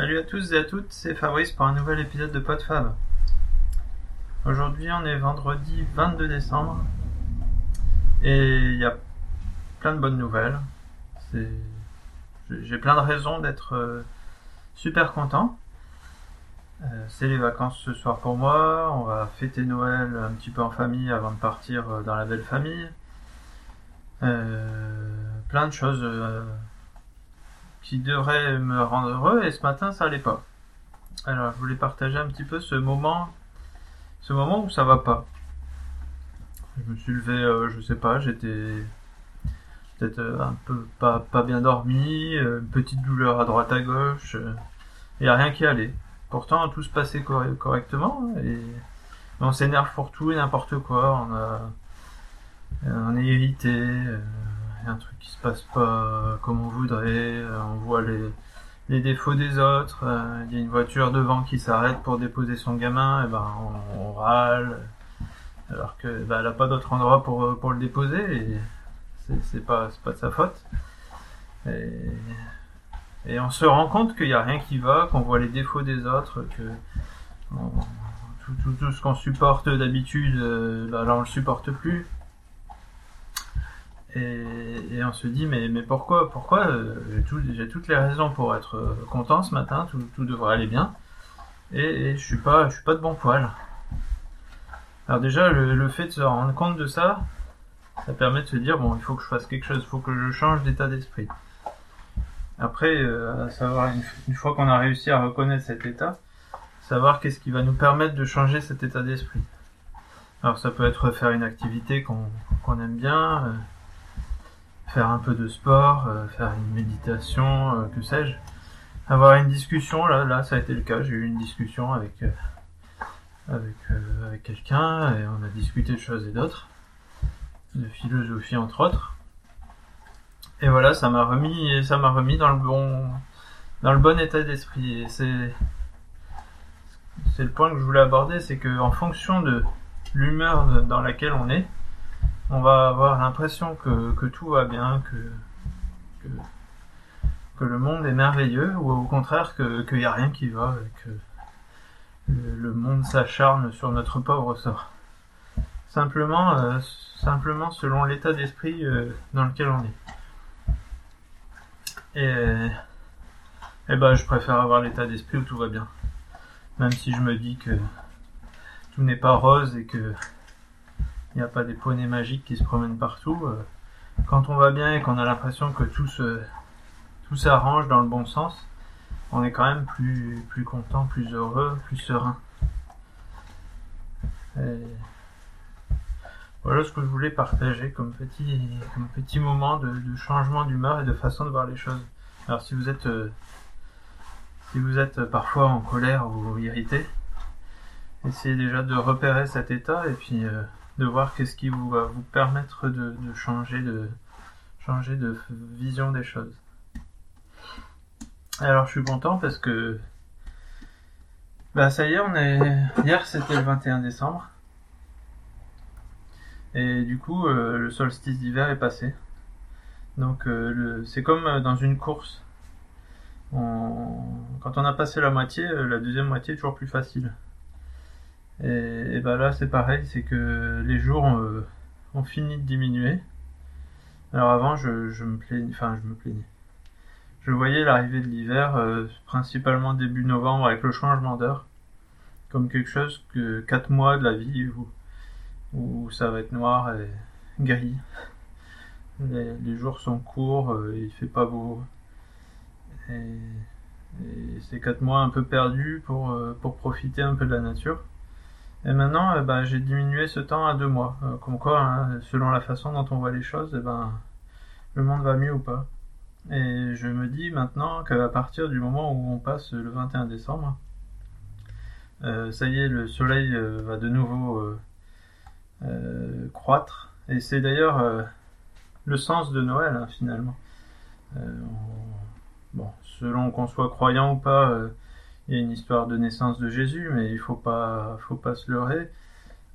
Salut à tous et à toutes, c'est Fabrice pour un nouvel épisode de PodFab. Aujourd'hui on est vendredi 22 décembre et il y a plein de bonnes nouvelles. J'ai plein de raisons d'être euh, super content. Euh, c'est les vacances ce soir pour moi, on va fêter Noël un petit peu en famille avant de partir euh, dans la belle famille. plein de choses qui devrait me rendre heureux et ce matin ça allait pas. Alors je voulais partager un petit peu ce moment, ce moment où ça va pas. Je me suis levé, euh, je sais pas, j'étais peut-être euh, un peu pas, pas bien dormi, euh, petite douleur à droite à gauche, il n'y a rien qui allait. Pourtant tout se passait correctement et on s'énerve pour tout et n'importe quoi. On a, on est irrité y a un truc qui se passe pas comme on voudrait, euh, on voit les, défauts des autres, euh, il y a une voiture devant qui s'arrête pour déposer son gamin, et ben on, râle, alors que ben, elle a pas d'autre endroit pour, euh, le déposer, et c'est pas, pas de sa faute. Et, et on se rend compte qu'il n'y a rien qui va, qu'on voit les défauts des autres, que tout, tout, tout, ce qu'on supporte d'habitude, ben, là on le supporte plus. Et, on se dit mais, pourquoi pourquoi euh, j'ai, toutes les raisons pour être euh, content ce matin, tout, tout devrait aller bien, et, je suis pas je suis pas de bon poil. Alors déjà le, fait de se rendre compte de ça, ça permet de se dire bon il faut que je fasse quelque chose, il faut que je change d'état d'esprit. Après, euh, savoir une, fois qu'on a réussi à reconnaître cet état, savoir qu'est-ce qui va nous permettre de changer cet état d'esprit. Alors ça peut être faire une activité qu'on aime bien faire un peu de sport, euh, faire une méditation, euh, que sais-je. Avoir une discussion, là, là, ça a été le cas. J'ai eu une discussion avec, euh, avec, quelqu'un et on a discuté de choses et d'autres, de philosophie entre autres. Et voilà, ça m'a remis, ça m'a remis dans le bon, dans le bon état d'esprit. Et c'est, c'est le point que je voulais aborder, c'est que en fonction de l'humeur dans laquelle on est, on va avoir l'impression que, tout va bien, que, le monde est merveilleux, ou au contraire qu'il n'y a rien qui va, que le, monde s'acharne sur notre pauvre sort. Simplement, euh, selon l'état d'esprit euh, dans lequel on est. Et, et ben, je préfère avoir l'état d'esprit où tout va bien. Même si je me dis que tout n'est pas rose et que il n'y a pas des poneys magiques qui se promènent partout. Euh, quand on va bien et qu'on a l'impression que tout se, tout s'arrange dans le bon sens, on est quand même plus, plus content, plus heureux, plus serein. voilà ce que je voulais partager comme petit, comme petit moment de, changement d'humeur et de façon de voir les choses. Alors si vous êtes, euh, si vous êtes parfois en colère ou irrité, essayez déjà de repérer cet état et puis euh, de voir qu'est-ce qui vous va vous permettre de, changer de changer de vision des choses. Alors je suis content parce que bah ça y est, on est hier c'était le 21 décembre. Et du coup euh, le solstice d'hiver est passé. Donc euh, c'est comme euh, dans une course. Quand on a passé la moitié, la deuxième moitié est toujours plus facile. Et, et bah là, c'est pareil, c'est que les jours euh, ont, fini de diminuer. Alors avant, je, me plaignais, enfin, je me plaignais. Je voyais l'arrivée de l'hiver, euh, principalement début novembre avec le changement d'heure, comme quelque chose que 4 mois de la vie où, où ça va être noir et gris. Les, jours sont courts, euh, il fait pas beau. Et, et c'est 4 mois un peu perdus pour, pour profiter un peu de la nature. Et maintenant, euh, bah, j'ai diminué ce temps à deux mois. Euh, comme quoi, hein, selon la façon dont on voit les choses, eh ben, le monde va mieux ou pas. Et je me dis maintenant qu'à partir du moment où on passe le 21 décembre, euh, ça y est, le soleil va de nouveau croître. Et c'est d'ailleurs le sens de Noël, hein, finalement. bon, selon qu'on soit croyant ou pas, il y a une histoire de naissance de Jésus, mais il faut pas, faut pas se leurrer.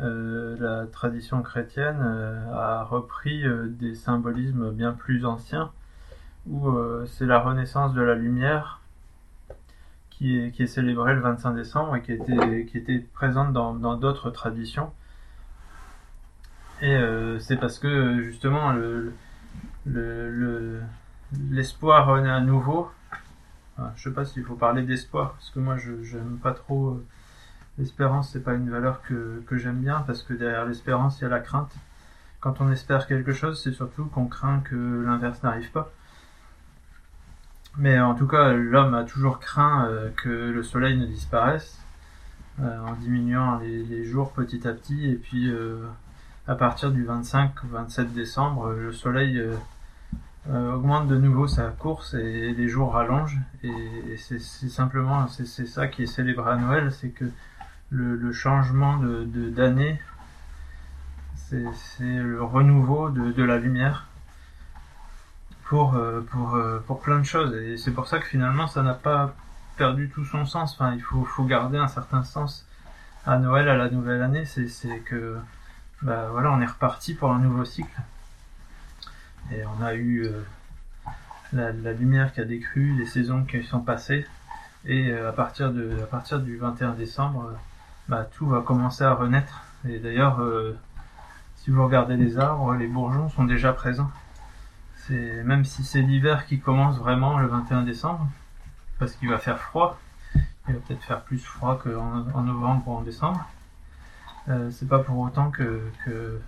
Euh, la tradition chrétienne euh, a repris euh, des symbolismes bien plus anciens, où c'est la renaissance de la lumière qui est, célébrée le 25 décembre et qui était, présente dans d'autres traditions. Et c'est parce que justement le le- le- l'espoir renaît à nouveau. Enfin, je sais pas s'il faut parler d'espoir parce que moi je j'aime pas trop euh, l'espérance. C'est pas une valeur que j'aime bien parce que derrière l'espérance il y a la crainte. Quand on espère quelque chose, c'est surtout qu'on craint que l'inverse n'arrive pas. Mais en tout cas, l'homme a toujours craint euh, que le soleil ne disparaisse euh, en diminuant les, jours petit à petit. Et puis, à partir du 25 ou 27 décembre, le soleil euh, augmente de nouveau sa course et les jours rallongent. Et, c'est simplement c'est ça qui est célébré à Noël, c'est que le, le changement de d'année, c'est le renouveau de, de la lumière pour, euh, pour, euh, pour plein de choses. Et c'est pour ça que finalement, ça n'a pas perdu tout son sens. Enfin, il faut, faut garder un certain sens à Noël, à la nouvelle année. C'est, c'est que, bah, voilà, on est reparti pour un nouveau cycle. Et on a eu euh, la, la lumière qui a décru, les saisons qui sont passées. Et euh, à partir de, à partir du 21 décembre, euh, bah, tout va commencer à renaître. Et d'ailleurs, si vous regardez les arbres, les bourgeons sont déjà présents. C'est même si c'est l'hiver qui commence vraiment le 21 décembre, parce qu'il va faire froid. Il va peut-être faire plus froid qu'en en novembre ou en décembre. Euh, c'est pas pour autant que que,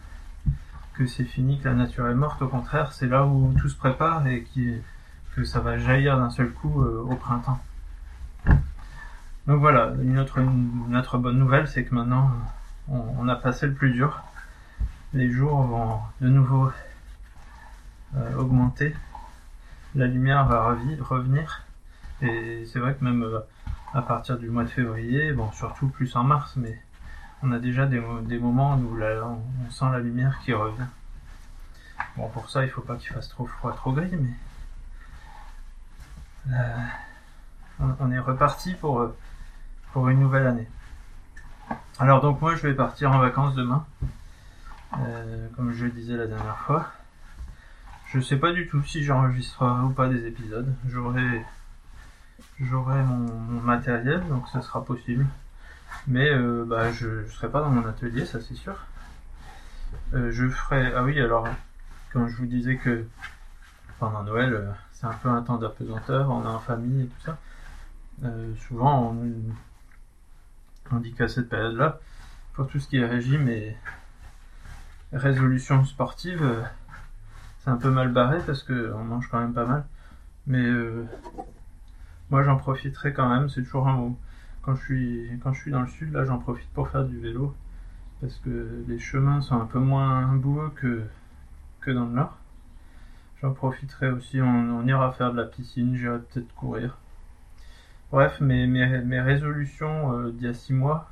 que c'est fini, que la nature est morte. Au contraire, c'est là où tout se prépare et que ça va jaillir d'un seul coup euh, au printemps. Donc voilà, une autre, bonne nouvelle, c'est que maintenant on, a passé le plus dur. Les jours vont de nouveau euh, augmenter. La lumière va revenir. Et c'est vrai que même euh, à partir du mois de février, bon, surtout plus en mars, mais on a déjà des, mo- des moments où on, sent la lumière qui revient. Bon, pour ça, il faut pas qu'il fasse trop froid, trop gris, mais euh, on, est reparti pour, pour une nouvelle année. Alors donc moi, je vais partir en vacances demain, euh, comme je le disais la dernière fois. Je sais pas du tout si j'enregistrerai ou pas des épisodes. J'aurai j'aurai mon, mon matériel, donc ça sera possible. Mais euh, bah, je, je serai pas dans mon atelier, ça c'est sûr. Euh, je ferai. Ah oui, alors quand je vous disais que pendant Noël, euh, c'est un peu un temps d'apesanteur, on est en famille et tout ça. souvent, on, on dit qu'à cette période-là, pour tout ce qui est régime et résolution sportive, c'est un peu mal barré parce que on mange quand même pas mal. Mais moi j'en profiterai quand même, c'est toujours un mot. Quand je suis quand je suis dans le sud, là j'en profite pour faire du vélo. Parce que les chemins sont un peu moins boueux que, que dans le nord. J'en profiterai aussi, on, ira faire de la piscine, j'irai peut-être courir. Bref, mes, mes, mes résolutions euh, d'il y a six mois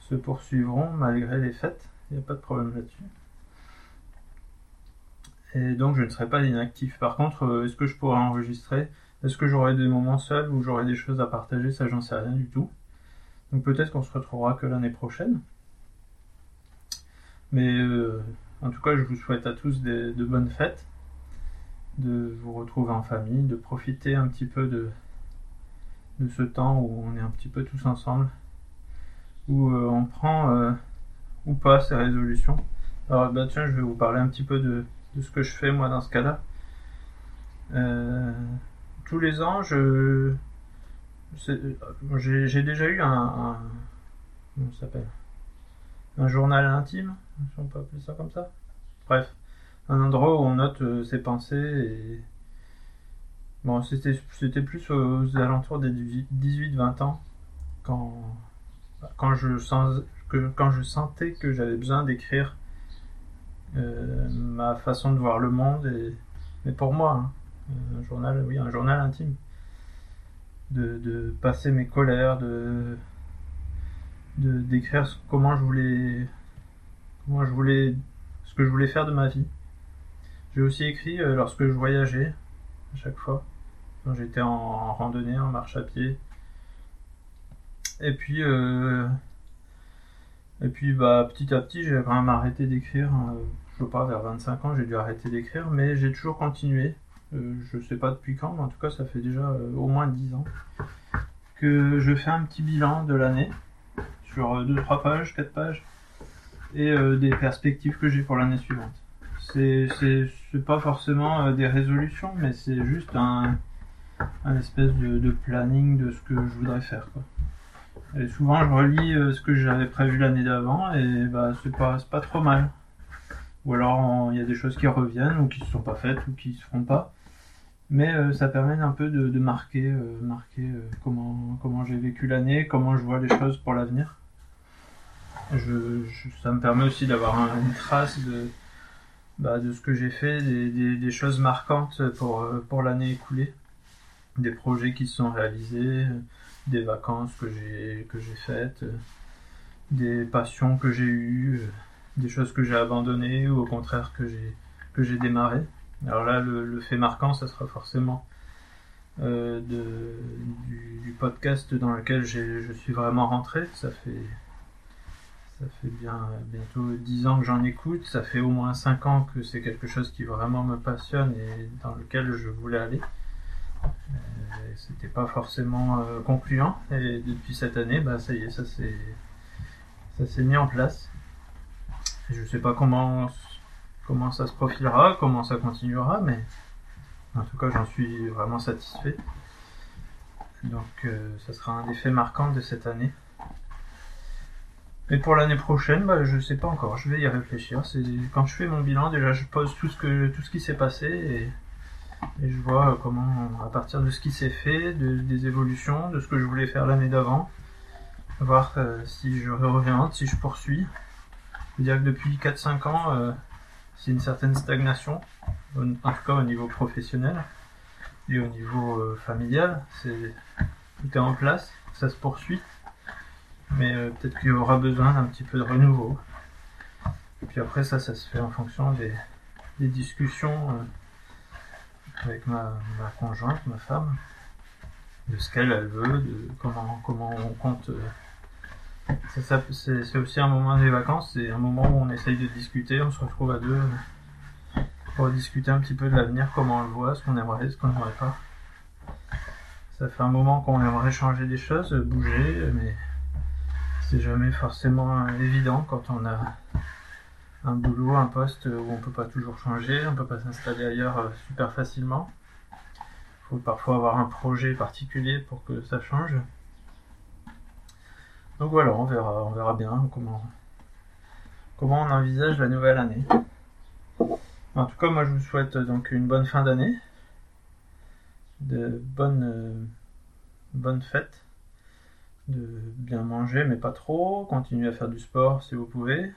se poursuivront malgré les fêtes. Il n'y a pas de problème là-dessus. Et donc je ne serai pas inactif. Par contre, euh, est-ce que je pourrais enregistrer? Est-ce que j'aurai des moments seuls où j'aurai des choses à partager? Ça, j'en sais rien du tout. Donc peut-être qu'on se retrouvera que l'année prochaine. Mais euh, en tout cas, je vous souhaite à tous de bonnes fêtes, de vous retrouver en famille, de profiter un petit peu de, ce temps où on est un petit peu tous ensemble, où euh, on prend euh, ou pas ces résolutions. Alors bah tiens, je vais vous parler un petit peu de, de ce que je fais moi dans ce cas-là. Tous les ans, je c'est- j'ai déjà eu un, journal intime, si on peut appeler ça comme ça. Bref, un endroit où on note euh, ses pensées et bon, c'était plus aux alentours des 18-20 ans quand quand je sens quand je sentais que j'avais besoin d'écrire euh, ma façon de voir le monde mais pour moi hein, un journal oui un journal intime. De, passer mes colères de d'écrire comment je voulais comment je voulais ce que je voulais faire de ma vie. J'ai aussi écrit euh, lorsque je voyageais à chaque fois quand j'étais en, randonnée en marche à pied. Et puis euh, et puis bah petit à petit j'ai même arrêté d'écrire hein. je sais pas vers 25 ans j'ai dû arrêter d'écrire mais j'ai toujours continué. Euh, je sais pas depuis quand mais en tout cas ça fait déjà euh, au moins 10 ans que je fais un petit bilan de l'année sur 2-3 pages, 4 pages et des perspectives que j'ai pour l'année suivante. C'est pas forcément des résolutions, mais c'est juste un, espèce de, planning de ce que je voudrais faire. Et souvent, je relis ce que j'avais prévu l'année d'avant et bah, c'est pas, pas trop mal. Ou alors, il y a des choses qui reviennent ou qui ne sont pas faites ou qui se feront pas. Mais euh, ça permet un peu de, marquer, euh, marquer euh, comment, comment j'ai vécu l'année, comment je vois les choses pour l'avenir. Ça me permet aussi d'avoir une trace de, bah, de ce que j'ai fait, des, choses marquantes pour, pour l'année écoulée, des projets qui se sont réalisés, des vacances que j'ai faites, des passions que j'ai eues, des choses que j'ai abandonnées ou au contraire que j'ai que j'ai démarré. Alors là, le, fait marquant, ça sera forcément euh, du, podcast dans lequel je suis vraiment rentré. Ça fait, bien bientôt 10 ans que j'en écoute. Ça fait au moins 5 ans que c'est quelque chose qui vraiment me passionne et dans lequel je voulais aller. Euh, c'était pas forcément euh, concluant. Et depuis cette année, bah, ça y est, ça s'est mis en place. Je sais pas comment comment ça se profilera, comment ça continuera, mais en tout cas j'en suis vraiment satisfait. Donc euh, ça sera un effet marquant de cette année. Et pour l'année prochaine, bah, je sais pas encore, je vais y réfléchir. Quand je fais mon bilan, déjà je pose tout ce que tout ce qui s'est passé et, je vois comment, à partir de ce qui s'est fait, des évolutions, de ce que je voulais faire l'année d'avant, voir euh, si je reviens, si je poursuis. Je veux dire que depuis 4-5 ans, euh, c'est une certaine stagnation, en tout cas au niveau professionnel et au niveau euh, familial. Tout est en place, ça se poursuit, mais euh, peut-être qu'il y aura besoin d'un petit peu de renouveau. Et puis après ça, ça se fait en fonction des, discussions euh, avec ma, conjointe, ma femme, de ce qu'elle veut, de comment comment on compte c'est aussi un moment des vacances, c'est un moment où on essaye de discuter, on se retrouve à deux pour discuter un petit peu de l'avenir, comment on le voit, ce qu'on aimerait, ce qu'on n'aimerait pas. Ça fait un moment qu'on aimerait changer des choses, bouger, mais c'est jamais forcément évident quand on a un boulot, un poste où on peut pas toujours changer, on peut pas s'installer ailleurs euh, super facilement. Il faut parfois avoir un projet particulier pour que ça change. Donc voilà, on verra, on verra bien comment, on envisage la nouvelle année. En tout cas, moi je vous souhaite donc une bonne fin d'année, de bonnes, bonnes fêtes, de bien manger mais pas trop, continuez à faire du sport si vous pouvez.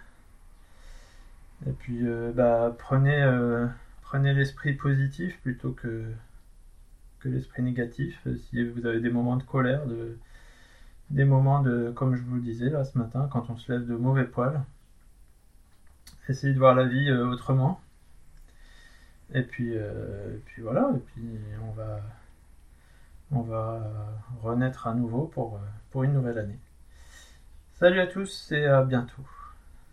Et puis euh, bah, prenez, euh, prenez l'esprit positif plutôt que, que l'esprit négatif. Si vous avez des moments de colère, de, des moments de, comme je vous le disais là ce matin, quand on se lève de mauvais poils. Essayez de voir la vie euh, autrement. Et puis, euh, puis voilà, et puis on va, on va renaître à nouveau pour, pour une nouvelle année. Salut à tous et à bientôt.